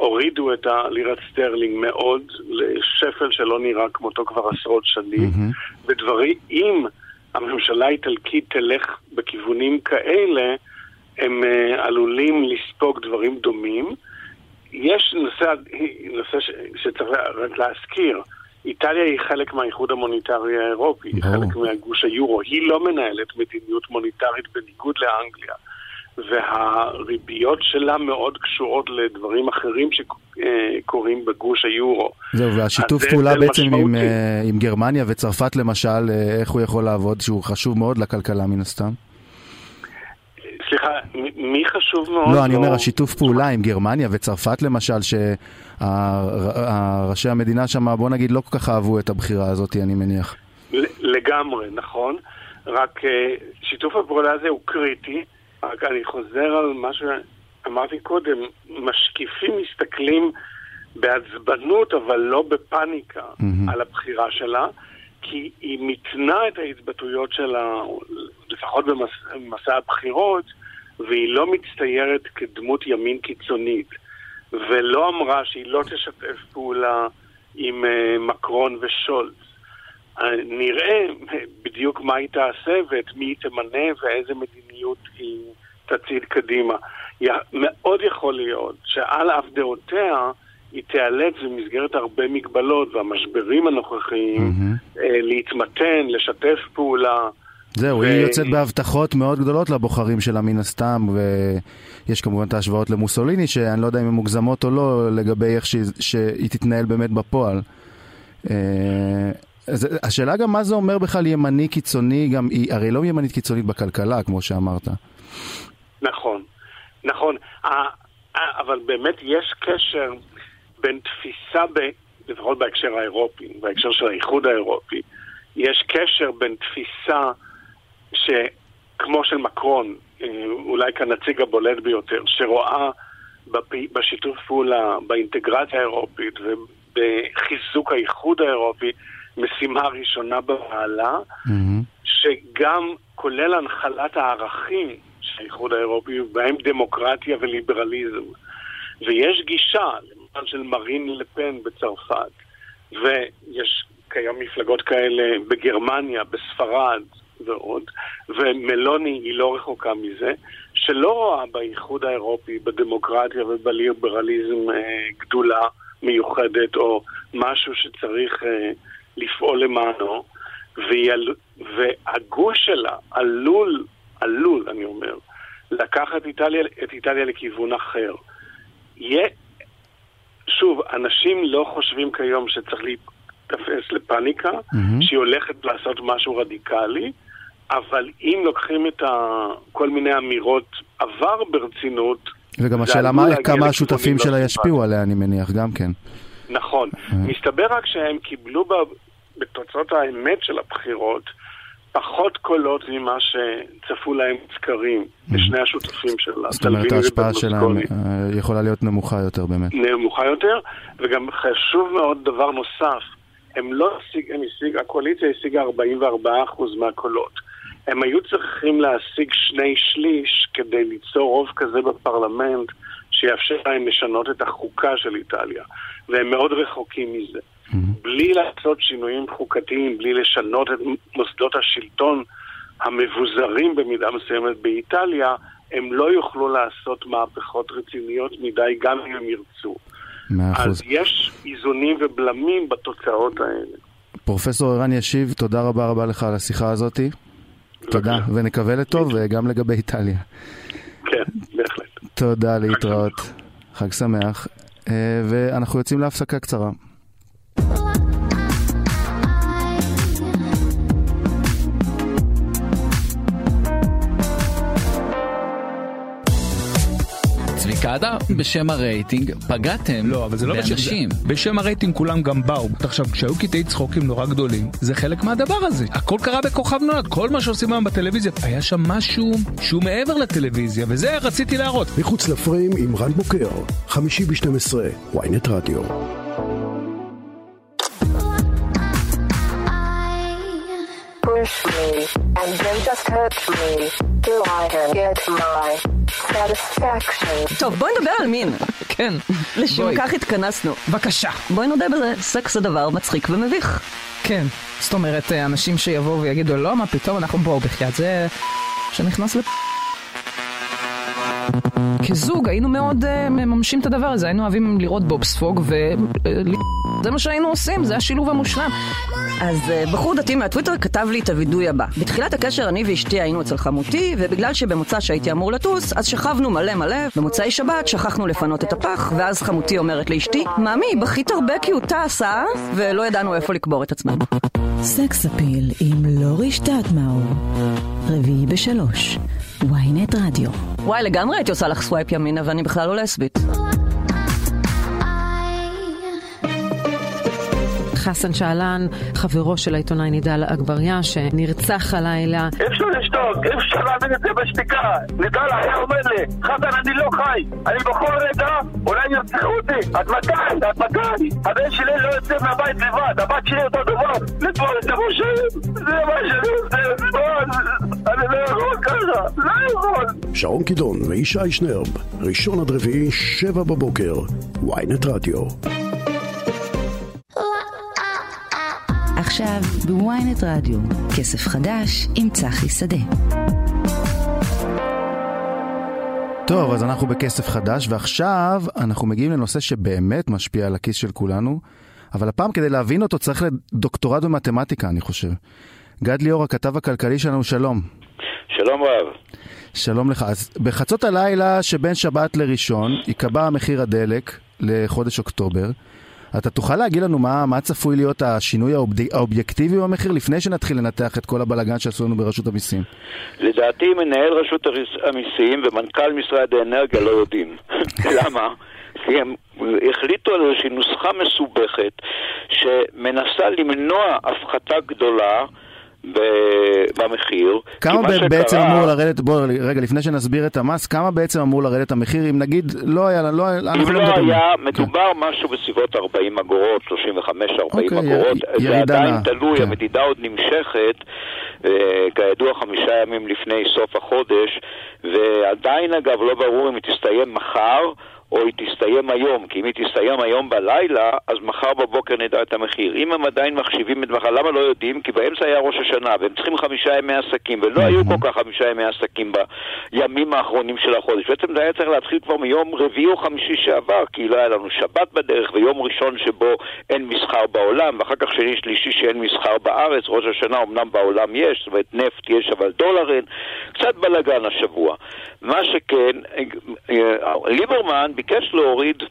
הורידו את הלירת סטרלינג מאוד לשפל שלא נראה כמותו כבר עשרות שנים, מממ. ודברים, אם הממשלה האיטלקית תלך בכיוונים כאלה, הם אה, עלולים לספוג דברים דומים. יש נושא, נושא ש, שצריך רק להזכיר. איטליה היא חלק מהאיחוד המוניטרי האירופי, היא חלק מהגוש היורו. היא לא מנהלת מדיניות מוניטרית בניגוד לאנגליה. והריביות שלה מאוד קשורות לדברים אחרים שקורים בגוש היורו. זהו, והשיתוף פעולה בעצם עם, אה, עם גרמניה וצרפת למשל, אה, איך הוא יכול לעבוד, שהוא חשוב מאוד לכלכלה מן הסתם? סליחה, מי חשוב מאוד? לא, אני אומר, השיתוף פעולה עם גרמניה וצרפת למשל, שראשי המדינה שם, בוא נגיד, לא כל כך אהבו את הבחירה הזאת, אני מניח. לגמרי, נכון. רק אה, שיתוף הפעולה הזה הוא קריטי. רק אני חוזר על מה שאמרתי קודם, משקיפים מסתכלים בעצבנות, אבל לא בפאניקה, mm-hmm. על הבחירה שלה. כי היא מיתנה את ההתבטאויות שלה, לפחות במסע הבחירות, והיא לא מצטיירת כדמות ימין קיצונית, ולא אמרה שהיא לא תשתף פעולה עם uh, מקרון ושולץ. Uh, נראה בדיוק מה היא תעשה ואת מי היא תמנה ואיזה מדיניות היא תצעיד קדימה. מאוד יכול להיות שעל אף דעותיה היא תיאלץ במסגרת הרבה מגבלות והמשברים הנוכחיים mm-hmm. להתמתן, לשתף פעולה. זהו, ו... היא יוצאת בהבטחות מאוד גדולות לבוחרים שלה מן הסתם, ויש כמובן את ההשוואות למוסוליני, שאני לא יודע אם הן מוגזמות או לא, לגבי איך שהיא, שהיא תתנהל באמת בפועל. אה, אז השאלה גם מה זה אומר בכלל ימני קיצוני, גם היא הרי לא ימנית קיצונית בכלכלה, כמו שאמרת. נכון, נכון, אבל באמת יש קשר בין תפיסה, ב, לפחות בהקשר האירופי, בהקשר של האיחוד האירופי, יש קשר בין תפיסה שכמו של מקרון, אה, אולי כנציג הבולט ביותר, שרואה בשיתוף פעולה, באינטגרציה האירופית ובחיזוק האיחוד האירופי משימה ראשונה במעלה, mm-hmm. שגם כולל הנחלת הערכים של האיחוד האירופי, ובהם דמוקרטיה וליברליזם. ויש גישה, למשל של מרין לפן בצרפת, ויש כיום מפלגות כאלה בגרמניה, בספרד ועוד, ומלוני היא לא רחוקה מזה, שלא רואה באיחוד האירופי, בדמוקרטיה ובליברליזם אה, גדולה מיוחדת או משהו שצריך אה, לפעול למענו, ויל... והגוש שלה עלול, עלול, אני אומר, לקחת איטליה, את איטליה לכיוון אחר. יהיה, שוב, אנשים לא חושבים כיום שצריך להיתפס לפאניקה, mm-hmm. שהיא הולכת לעשות משהו רדיקלי, אבל אם לוקחים את ה... כל מיני אמירות עבר ברצינות, וגם השאלה מה, כמה השותפים לא שלה ישפיעו עליה, אני מניח, גם כן. נכון. Mm-hmm. מסתבר רק שהם קיבלו בתוצאות האמת של הבחירות פחות קולות ממה שצפו להם סקרים לשני mm-hmm. השותפים שלה. זאת אומרת, ההשפעה שלהם אה, יכולה להיות נמוכה יותר באמת. נמוכה יותר, וגם חשוב מאוד דבר נוסף, הם לא השיג, הם השיג, הקואליציה השיגה 44% מהקולות. הם היו צריכים להשיג שני שליש כדי ליצור רוב כזה בפרלמנט שיאפשר להם לשנות את החוקה של איטליה, והם מאוד רחוקים מזה. Mm-hmm. בלי לעשות שינויים חוקתיים, בלי לשנות את מוסדות השלטון המבוזרים במידה מסוימת באיטליה, הם לא יוכלו לעשות מהפכות רציניות מדי גם אם הם ירצו. אז יש איזונים ובלמים בתוצאות האלה. פרופסור ערן ישיב, תודה רבה רבה לך על השיחה הזאת. תודה, ונקווה לטוב גם לגבי איטליה. כן, בהחלט. תודה, להתראות. חג שמח. אה, ואנחנו יוצאים להפסקה קצרה. קאדה, בשם הרייטינג, פגעתם לא, אבל זה לא באנשים. בשם, בשם הרייטינג כולם גם באו. עכשיו, כשהיו קטעי צחוקים נורא גדולים, זה חלק מהדבר הזה. הכל קרה בכוכב נולד, כל מה שעושים היום בטלוויזיה. היה שם משהו שהוא מעבר לטלוויזיה, וזה רציתי להראות. מחוץ לפריים עם רן בוקר, חמישי ב-12, ynet רדיו. Push me, and then just hurt me, till I can get my satisfaction. טוב, בואי נדבר על מין. כן, לשם כך התכנסנו. בבקשה. בואי נודה בזה, סקס זה דבר מצחיק ומביך. כן, זאת אומרת, אנשים שיבואו ויגידו, לא, מה פתאום, אנחנו בואו בחייאת, זה שנכנס לפ... כזוג היינו מאוד uh, מממשים את הדבר הזה, היינו אוהבים לראות בובספוג וזה uh, מה שהיינו עושים, זה השילוב המושלם. אז אה, בחור דתי מהטוויטר כתב לי את הווידוי הבא. בתחילת הקשר אני ואשתי היינו אצל חמותי, ובגלל שבמוצ"ש הייתי אמור לטוס, אז שכבנו מלא מלא. במוצאי שבת שכחנו לפנות את הפח, ואז חמותי אומרת לאשתי, ממי, בכית הרבה כי הוא טס, אה? ולא ידענו איפה לקבור את עצמנו. סקס אפיל עם לורי שטטמאור. רביעי בשלוש. Ynet רדיו. וואי, לגמרי הייתי עושה לך swipe ימינה ואני בכלל לא לסבית. חסן שעלן, חברו של העיתונאי נידל אגבריה, שנרצח הלילה. אי אפשר לשתוק, אי אפשר להבין את זה בשתיקה. נידל היה אומר לי, חסן אני לא חי, אני בכל רגע אולי ירצחו אותי. עד מתי? עד מתי? הבן שלי לא יוצא מהבית לבד, הבת שלי אותו דבר. לתפור את המושב, זה מה שאני עושה, אני לא יכול ככה, לא יכול. שרון קידון וישי שנרב, ראשון עד רביעי, שבע בבוקר, ynet רדיו. עכשיו בוויינט רדיו, כסף חדש עם צחי שדה. טוב, אז אנחנו בכסף חדש, ועכשיו אנחנו מגיעים לנושא שבאמת משפיע על הכיס של כולנו, אבל הפעם כדי להבין אותו צריך לדוקטורט במתמטיקה, אני חושב. גד ליאור, הכתב הכלכלי שלנו, שלום. שלום רב. שלום לך. אז בחצות הלילה שבין שבת לראשון ייקבע מחיר הדלק לחודש אוקטובר. אתה תוכל להגיד לנו מה, מה צפוי להיות השינוי האוב... האובייקטיבי במחיר לפני שנתחיל לנתח את כל הבלגן שעשו לנו ברשות המיסים? לדעתי מנהל רשות המיסים ומנכ"ל משרד האנרגיה לא יודעים. למה? כי הם החליטו על איזושהי נוסחה מסובכת שמנסה למנוע הפחתה גדולה במחיר. כמה בעצם שקרה... אמור לרדת, בוא רגע, לפני שנסביר את המס, כמה בעצם אמור לרדת המחיר אם נגיד לא היה, לא, אם לא, לא היה, מדובר כן. משהו בסביבות 40 אגורות, 35-40 אוקיי, אגורות, י... זה עדיין תלוי, כן. המדידה עוד נמשכת, אה, כידוע חמישה ימים לפני סוף החודש, ועדיין אגב לא ברור אם היא תסתיים מחר. או היא תסתיים היום, כי אם היא תסתיים היום בלילה, אז מחר בבוקר נדע את המחיר. אם הם עדיין מחשיבים את מחר, למה לא יודעים? כי באמצע היה ראש השנה, והם צריכים חמישה ימי עסקים, ולא היו כל כך חמישה ימי עסקים בימים האחרונים של החודש. בעצם זה היה צריך להתחיל כבר מיום רביעי או חמישי שעבר, כי לא היה לנו שבת בדרך, ויום ראשון שבו אין מסחר בעולם, ואחר כך שני שלישי שאין מסחר בארץ, ראש השנה אמנם בעולם יש, זאת אומרת נפט יש אבל דולר אין, קצת בלאגן השבוע. מה שכן, אה, ליברמן ביקש להוריד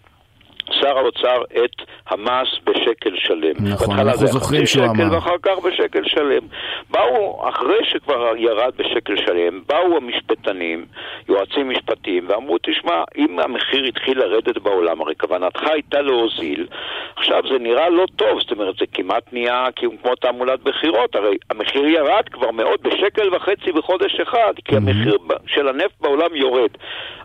שר האוצר את המס בשקל שלם. נכון, אנחנו זוכרים שהוא אמר. שקל ואחר כך בשקל שלם. באו, אחרי שכבר ירד בשקל שלם, באו המשפטנים, יועצים משפטיים, ואמרו, תשמע, אם המחיר התחיל לרדת בעולם, הרי כוונתך הייתה להוזיל, עכשיו זה נראה לא טוב, זאת אומרת, זה כמעט נהיה כמו תעמולת בחירות, הרי המחיר ירד כבר מאוד בשקל וחצי בחודש אחד, כי המחיר של הנפט בעולם יורד.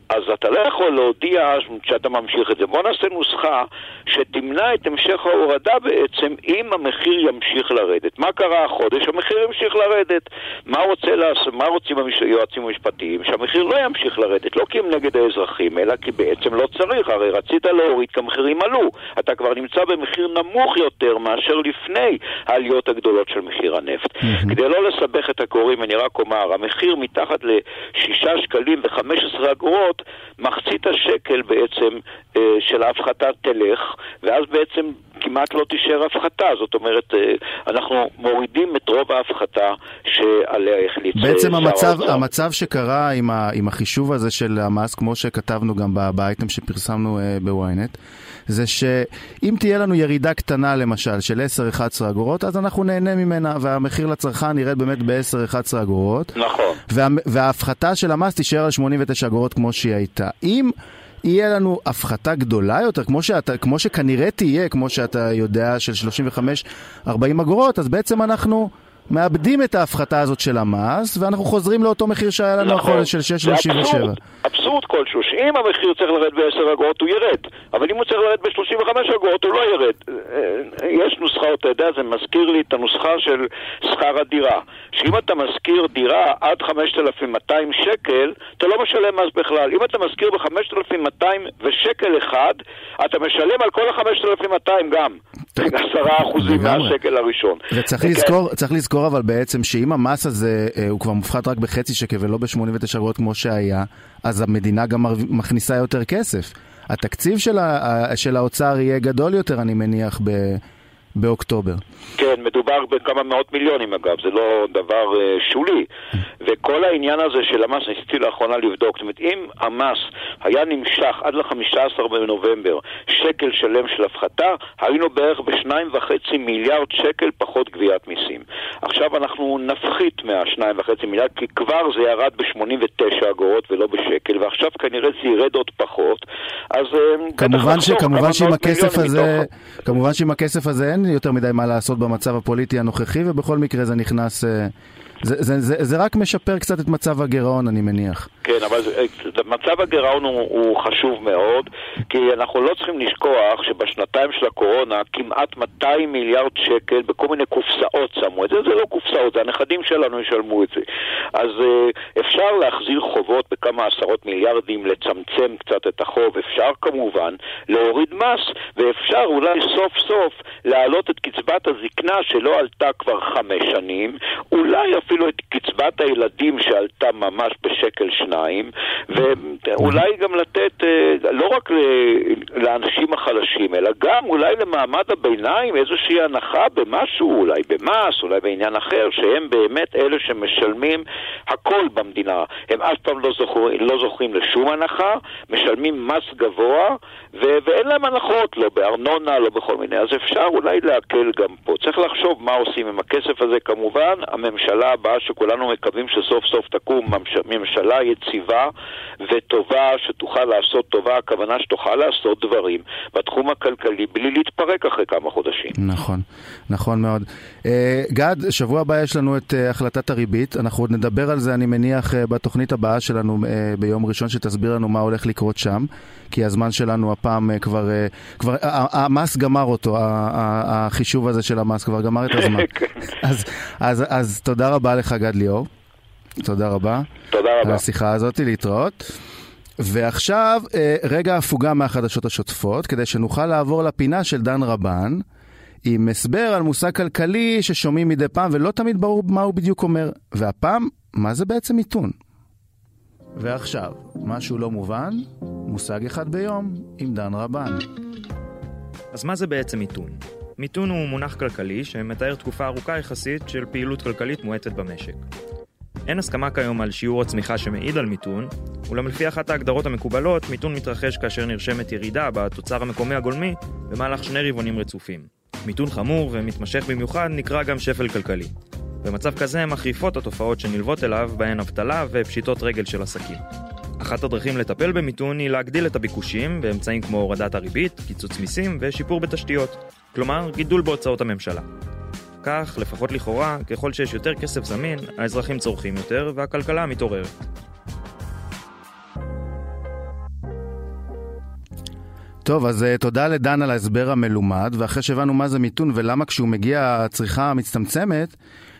אז אתה לא יכול להודיע שאתה ממשיך את זה. בוא נעשה נוסחה שתמנע את המשך ההורדה בעצם אם המחיר ימשיך לרדת. מה קרה החודש? המחיר ימשיך לרדת. מה, רוצה לעשות, מה רוצים היועצים המשפטיים? שהמחיר לא ימשיך לרדת, לא כי הם נגד האזרחים, אלא כי בעצם לא צריך. הרי רצית להוריד כי המחירים עלו. אתה כבר נמצא במחיר נמוך יותר מאשר לפני העליות הגדולות של מחיר הנפט. Mm-hmm. כדי לא לסבך את הקוראים, אני רק אומר, המחיר מתחת ל-6 שקלים ו-15 אגורות לפחות מחצית השקל בעצם אה, של ההפחתה תלך, ואז בעצם כמעט לא תישאר הפחתה. זאת אומרת, אה, אנחנו מורידים את רוב ההפחתה שעליה החליט אה, בעצם המצב, המצב שקרה עם, ה, עם החישוב הזה של המס, כמו שכתבנו גם באייטם שפרסמנו בוויינט, זה שאם תהיה לנו ירידה קטנה למשל של 10-11 אגורות, אז אנחנו נהנה ממנה, והמחיר לצרכן ירד באמת ב-10-11 אגורות. נכון. וה, וההפחתה של המס תישאר על 89 אגורות כמו שהיא הייתה. אם... יהיה לנו הפחתה גדולה יותר, כמו, שאתה, כמו שכנראה תהיה, כמו שאתה יודע, של 35-40 אגורות, אז בעצם אנחנו מאבדים את ההפחתה הזאת של המס, ואנחנו חוזרים לאותו מחיר שהיה לנו נכון. החודש של 6.37. אבסורד כלשהו, שאם המחיר צריך לרדת ב-10 אגורות הוא ירד, אבל אם הוא צריך לרדת ב-35 אגורות הוא לא ירד. אה, יש נוסחה, אתה יודע, זה מזכיר לי את הנוסחה של שכר הדירה. שאם אתה משכיר דירה עד 5,200 שקל, אתה לא משלם מס בכלל. אם אתה משכיר ב-5,200 ושקל אחד, אתה משלם על כל ה-5,200 גם. עשרה אחוזים מהשקל הראשון. וצריך לזכור, צריך לזכור אבל בעצם שאם המס הזה אה, הוא כבר מופחת רק בחצי שקל ולא ב-89 אגורות כמו שהיה, אז המדינה גם מכניסה יותר כסף. התקציב של, ה, של האוצר יהיה גדול יותר, אני מניח, ב... באוקטובר. כן, מדובר בכמה מאות מיליונים אגב, זה לא דבר uh, שולי. וכל העניין הזה של המס, ניסיתי לאחרונה לבדוק, זאת אומרת, אם המס היה נמשך עד ל-15 בנובמבר שקל שלם של הפחתה, היינו בערך ב-2.5 מיליארד שקל פחות גביית מיסים. עכשיו אנחנו נפחית מה-2.5 מיליארד, כי כבר זה ירד ב-89 אגורות ולא בשקל, ועכשיו כנראה זה ירד עוד פחות. אז אה, כמובן, ש, כמובן שעם הכסף הזה, מתוך... כמובן שעם הכסף הזה אין יותר מדי מה לעשות במצב הפוליטי הנוכחי, ובכל מקרה זה נכנס... אה, זה, זה, זה, זה רק משפר קצת את מצב הגירעון, אני מניח. כן, אבל מצב הגירעון הוא, הוא חשוב מאוד, כי אנחנו לא צריכים לשכוח שבשנתיים של הקורונה כמעט 200 מיליארד שקל בכל מיני קופסאות שמו את זה. זה לא קופסאות, זה הנכדים שלנו ישלמו את זה. אז uh, אפשר להחזיר חובות בכמה עשרות מיליארדים, לצמצם קצת את החוב, אפשר כמובן להוריד מס, ואפשר אולי סוף סוף להעלות את קצבת הזקנה שלא עלתה כבר חמש שנים, אולי אפילו את קצבת הילדים שעלתה ממש בשקל שניים, ואולי גם לתת אה, לא רק לאנשים החלשים, אלא גם אולי למעמד הביניים איזושהי הנחה במשהו, אולי במס, אולי בעניין אחר, שהם באמת אלה שמשלמים הכל במדינה. הם אף פעם לא, זוכר, לא זוכים לשום הנחה, משלמים מס גבוה, ו- ואין להם הנחות, לא בארנונה, לא בכל מיני. אז אפשר אולי להקל גם פה. צריך לחשוב מה עושים עם הכסף הזה. כמובן, הממשלה הבאה שכולנו מקווים שסוף סוף תקום ממשלה יציבה וטובה שתוכל לעשות טובה, הכוונה שתוכל לעשות דברים בתחום הכלכלי בלי להתפרק אחרי כמה חודשים. נכון, נכון מאוד. Uh, גד, שבוע הבא יש לנו את uh, החלטת הריבית, אנחנו עוד נדבר על זה אני מניח uh, בתוכנית הבאה שלנו ביום ראשון שתסביר לנו מה הולך לקרות שם, כי הזמן שלנו הפעם כבר, כבר המס גמר אותו, החישוב הזה של המס כבר גמר את הזמן. אז, אז, אז תודה רבה לך גד ליאור. תודה רבה. תודה רבה. על השיחה הזאת, להתראות. ועכשיו אה, רגע הפוגה מהחדשות השוטפות, כדי שנוכל לעבור לפינה של דן רבן, עם הסבר על מושג כלכלי ששומעים מדי פעם ולא תמיד ברור מה הוא בדיוק אומר. והפעם, מה זה בעצם מיתון? ועכשיו, משהו לא מובן, מושג אחד ביום, עם דן רבן. אז מה זה בעצם מיתון? מיתון הוא מונח כלכלי שמתאר תקופה ארוכה יחסית של פעילות כלכלית מואטת במשק. אין הסכמה כיום על שיעור הצמיחה שמעיד על מיתון, אולם לפי אחת ההגדרות המקובלות, מיתון מתרחש כאשר נרשמת ירידה בתוצר המקומי הגולמי במהלך שני רבעונים רצופים. מיתון חמור ומתמשך במיוחד נקרא גם שפל כלכלי. במצב כזה מחריפות התופעות שנלוות אליו, בהן אבטלה ופשיטות רגל של עסקים. אחת הדרכים לטפל במיתון היא להגדיל את הביקושים באמצעים כמו הורדת הריבית, קיצוץ מיסים ושיפור בתשתיות, כלומר גידול בהוצאות הממשלה. כך, לפחות לכאורה, ככל שיש יותר כסף זמין, האזרחים צורכים יותר והכלכלה מתעוררת. טוב, אז uh, תודה לדן על ההסבר המלומד, ואחרי שהבנו מה זה מיתון ולמה כשהוא מגיע הצריכה מצטמצמת,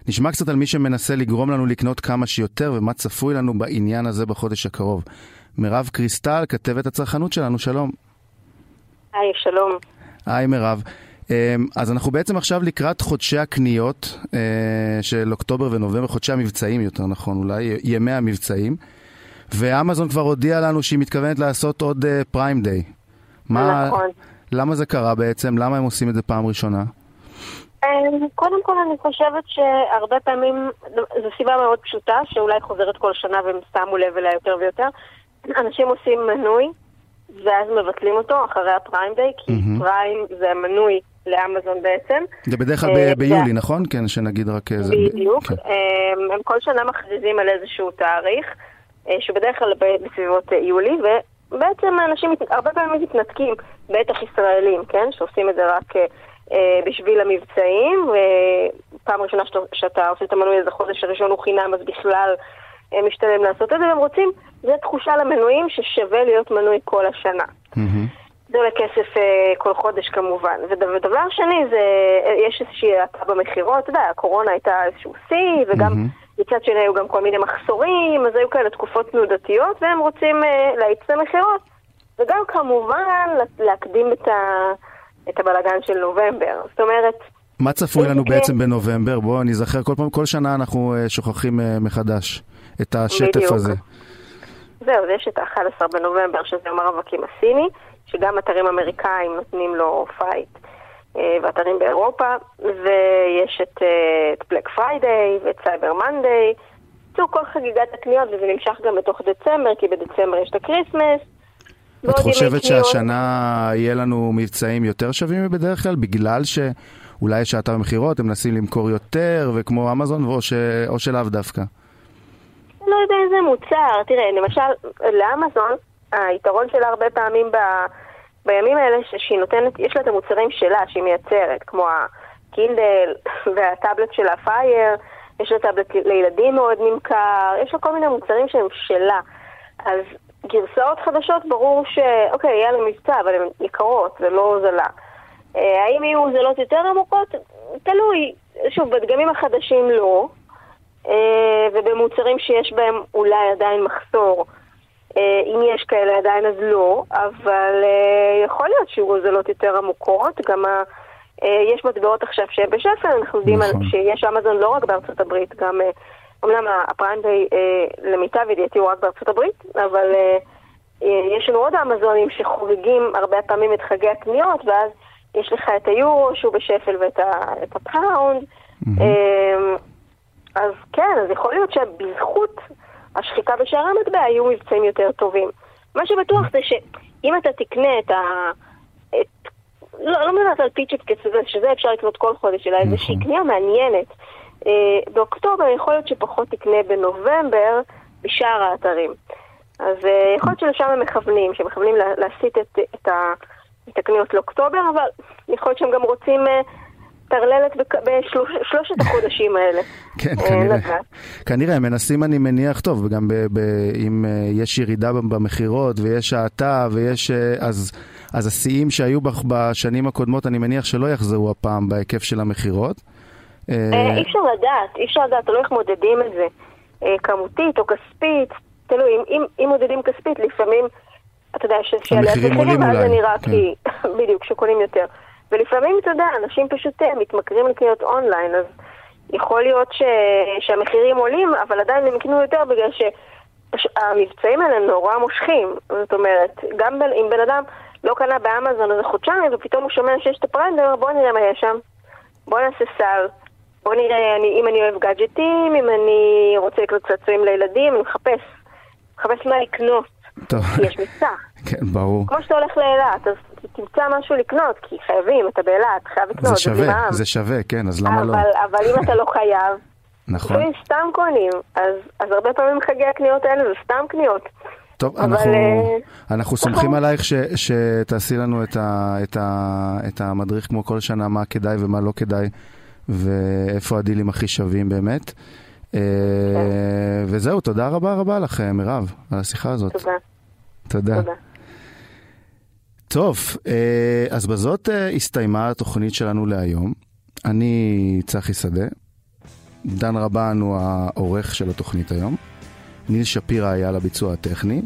נשמע קצת על מי שמנסה לגרום לנו לקנות כמה שיותר ומה צפוי לנו בעניין הזה בחודש הקרוב. מירב קריסטל, כתבת הצרכנות שלנו, שלום. היי, שלום. היי מירב. אמ, אז אנחנו בעצם עכשיו לקראת חודשי הקניות אה, של אוקטובר ונובמבר, חודשי המבצעים יותר נכון, אולי ימי המבצעים, ואמזון כבר הודיעה לנו שהיא מתכוונת לעשות עוד פריים uh, דיי. נכון. למה זה קרה בעצם? למה הם עושים את זה פעם ראשונה? אמ, קודם כל אני חושבת שהרבה פעמים, זו סיבה מאוד פשוטה, שאולי חוזרת כל שנה והם שמו לב אליה יותר ויותר. אנשים עושים מנוי, ואז מבטלים אותו אחרי הפריים דיי, כי mm-hmm. פריים זה מנוי לאמזון בעצם. זה בדרך כלל uh, ביולי, זה... נכון? כן, שנגיד רק איזה... בדיוק. כן. Um, הם כל שנה מכריזים על איזשהו תאריך, uh, שבדרך כלל בסביבות יולי, ובעצם אנשים הרבה פעמים מתנתקים, בטח ישראלים, כן? שעושים את זה רק uh, בשביל המבצעים, ופעם ראשונה שאתה, שאתה עושה את המנוי הזה, חודש הראשון הוא חינם, אז בכלל משתלם לעשות את זה, והם רוצים, זו תחושה למנויים ששווה להיות מנוי כל השנה. Mm-hmm. זה עולה כסף uh, כל חודש כמובן. ודבר שני, זה, יש איזושהי האטה במכירות, אתה יודע, הקורונה הייתה איזשהו שיא, וגם mm-hmm. מצד שני היו גם כל מיני מחסורים, אז היו כאלה תקופות תנודתיות, והם רוצים uh, להאיץ את המכירות. וגם כמובן להקדים את, ה, את הבלגן של נובמבר. זאת אומרת... מה צפוי לנו בעצם בנובמבר? בואו נזכר, כל פעם, כל שנה אנחנו uh, שוכחים uh, מחדש את השטף בדיוק. הזה. זהו, יש את ה-11 בנובמבר, שזה יום הרווקים הסיני. שגם אתרים אמריקאים נותנים לו fight, אה, ואתרים באירופה, ויש את, אה, את Black Friday ואת Cyber Monday. בקיצור, כל חגיגת הקניות, וזה נמשך גם בתוך דצמבר, כי בדצמבר יש את ה Christmas, את חושבת. שהשנה יהיה לנו מבצעים יותר שווים מבדרך כלל, בגלל שאולי יש האטה במכירות, הם מנסים למכור יותר, וכמו אמזון, או, ש... או שלאו דווקא? לא יודע איזה מוצר. תראה, למשל, לאמזון, היתרון שלה הרבה פעמים ב... בימים האלה, שהיא נותנת, יש לה את המוצרים שלה שהיא מייצרת, כמו הקינדל והטאבלט של הפייר, יש לה טאבלט לילדים מאוד נמכר, יש לה כל מיני מוצרים שהם שלה. אז גרסאות חדשות, ברור ש... אוקיי, יהיה לה מבצע, אבל הן יקרות, זה לא הוזלה. אה, האם יהיו הוזלות יותר עמוקות? תלוי. שוב, בדגמים החדשים לא, אה, ובמוצרים שיש בהם אולי עדיין מחסור. אה, אם יש כאלה עדיין אז לא, אבל אה, יכול להיות שיהיו הוזלות יותר עמוקות. גם ה... אה, יש מטבעות עכשיו שהן בשפל, אנחנו יודעים נכון. שיש אמזון לא רק בארצות הברית, גם... אומנם הפריים דיי למיטב ידיעתי הוא רק בארצות הברית, אבל יש לנו עוד אמזונים שחוגגים הרבה פעמים את חגי הקניות, ואז יש לך את היורו שהוא בשפל ואת הפאונד. אה, אז כן, אז יכול להיות שבזכות השחיקה בשערי המטבע יהיו מבצעים יותר טובים. מה שבטוח זה שאם אתה תקנה את ה... את... לא, לא מדברת על פיצ'יפקס כזה, שזה אפשר לקנות כל חודש, אלא איזושהי קנייה מעניינת. אה, באוקטובר יכול להיות שפחות תקנה בנובמבר בשאר האתרים. אז אה, יכול להיות שלשם הם מכוונים, שהם מכוונים לה- להסיט את, את, ה, את הקניות לאוקטובר, אבל יכול להיות שהם גם רוצים אה, טרללת בשלושת החודשים האלה. כן, אה, כנראה. כנראה, מנסים, אני מניח, טוב, ב, אם אה, יש ירידה במכירות ויש האטה ויש... אה, אז, אז השיאים שהיו בשנים הקודמות, אני מניח שלא יחזרו הפעם בהיקף של המכירות. אי אפשר לדעת, אי אפשר לדעת, תלוי איך מודדים את זה. כמותית או כספית, תלוי, אם, אם, אם מודדים כספית, לפעמים, אתה יודע, ש- שעליית המחירים עולים ואז זה נראה כן. כי, בדיוק, שקונים יותר. ולפעמים, אתה יודע, אנשים פשוט אה, מתמכרים לקניות אונליין, אז יכול להיות ש... שהמחירים עולים, אבל עדיין הם יקנו יותר בגלל שהמבצעים האלה נורא מושכים. זאת אומרת, גם בין, אם בן אדם לא קנה באמזון איזה חודשיים, ופתאום הוא שומע שיש את הפרנדר, בוא נראה מה יש שם. בוא נעשה סל. בוא נראה אני, אם אני אוהב גאדג'טים, אם אני רוצה לקנות צעצועים לילדים, אני מחפש. מחפש מה לקנות, טוב, יש מבצע. כן, ברור. כמו שאתה הולך לאילת, אז תמצא משהו לקנות, כי חייבים, אתה באילת, חייב לקנות, זה שווה, מע"מ. זה שווה, כן, אז למה לא? אבל, אבל אם אתה לא חייב, נכון. לפעמים סתם קונים, אז, אז הרבה פעמים חגי הקניות האלה זה סתם קניות. טוב, אבל, אנחנו, אה, אנחנו סומכים עלייך ש, שתעשי לנו את, ה, את, ה, את המדריך כמו כל שנה, מה כדאי ומה לא כדאי, ואיפה הדילים הכי שווים באמת. אה, וזהו, תודה רבה רבה לך, מירב, על השיחה הזאת. תודה. תודה. טוב, אה, אז בזאת אה, הסתיימה התוכנית שלנו להיום. אני צחי שדה, דן רבן הוא העורך של התוכנית היום, ניל שפירא היה לביצוע הטכני.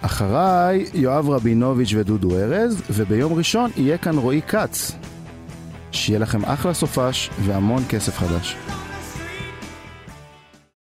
אחריי יואב רבינוביץ' ודודו ארז, וביום ראשון יהיה כאן רועי כץ. שיהיה לכם אחלה סופש והמון כסף חדש.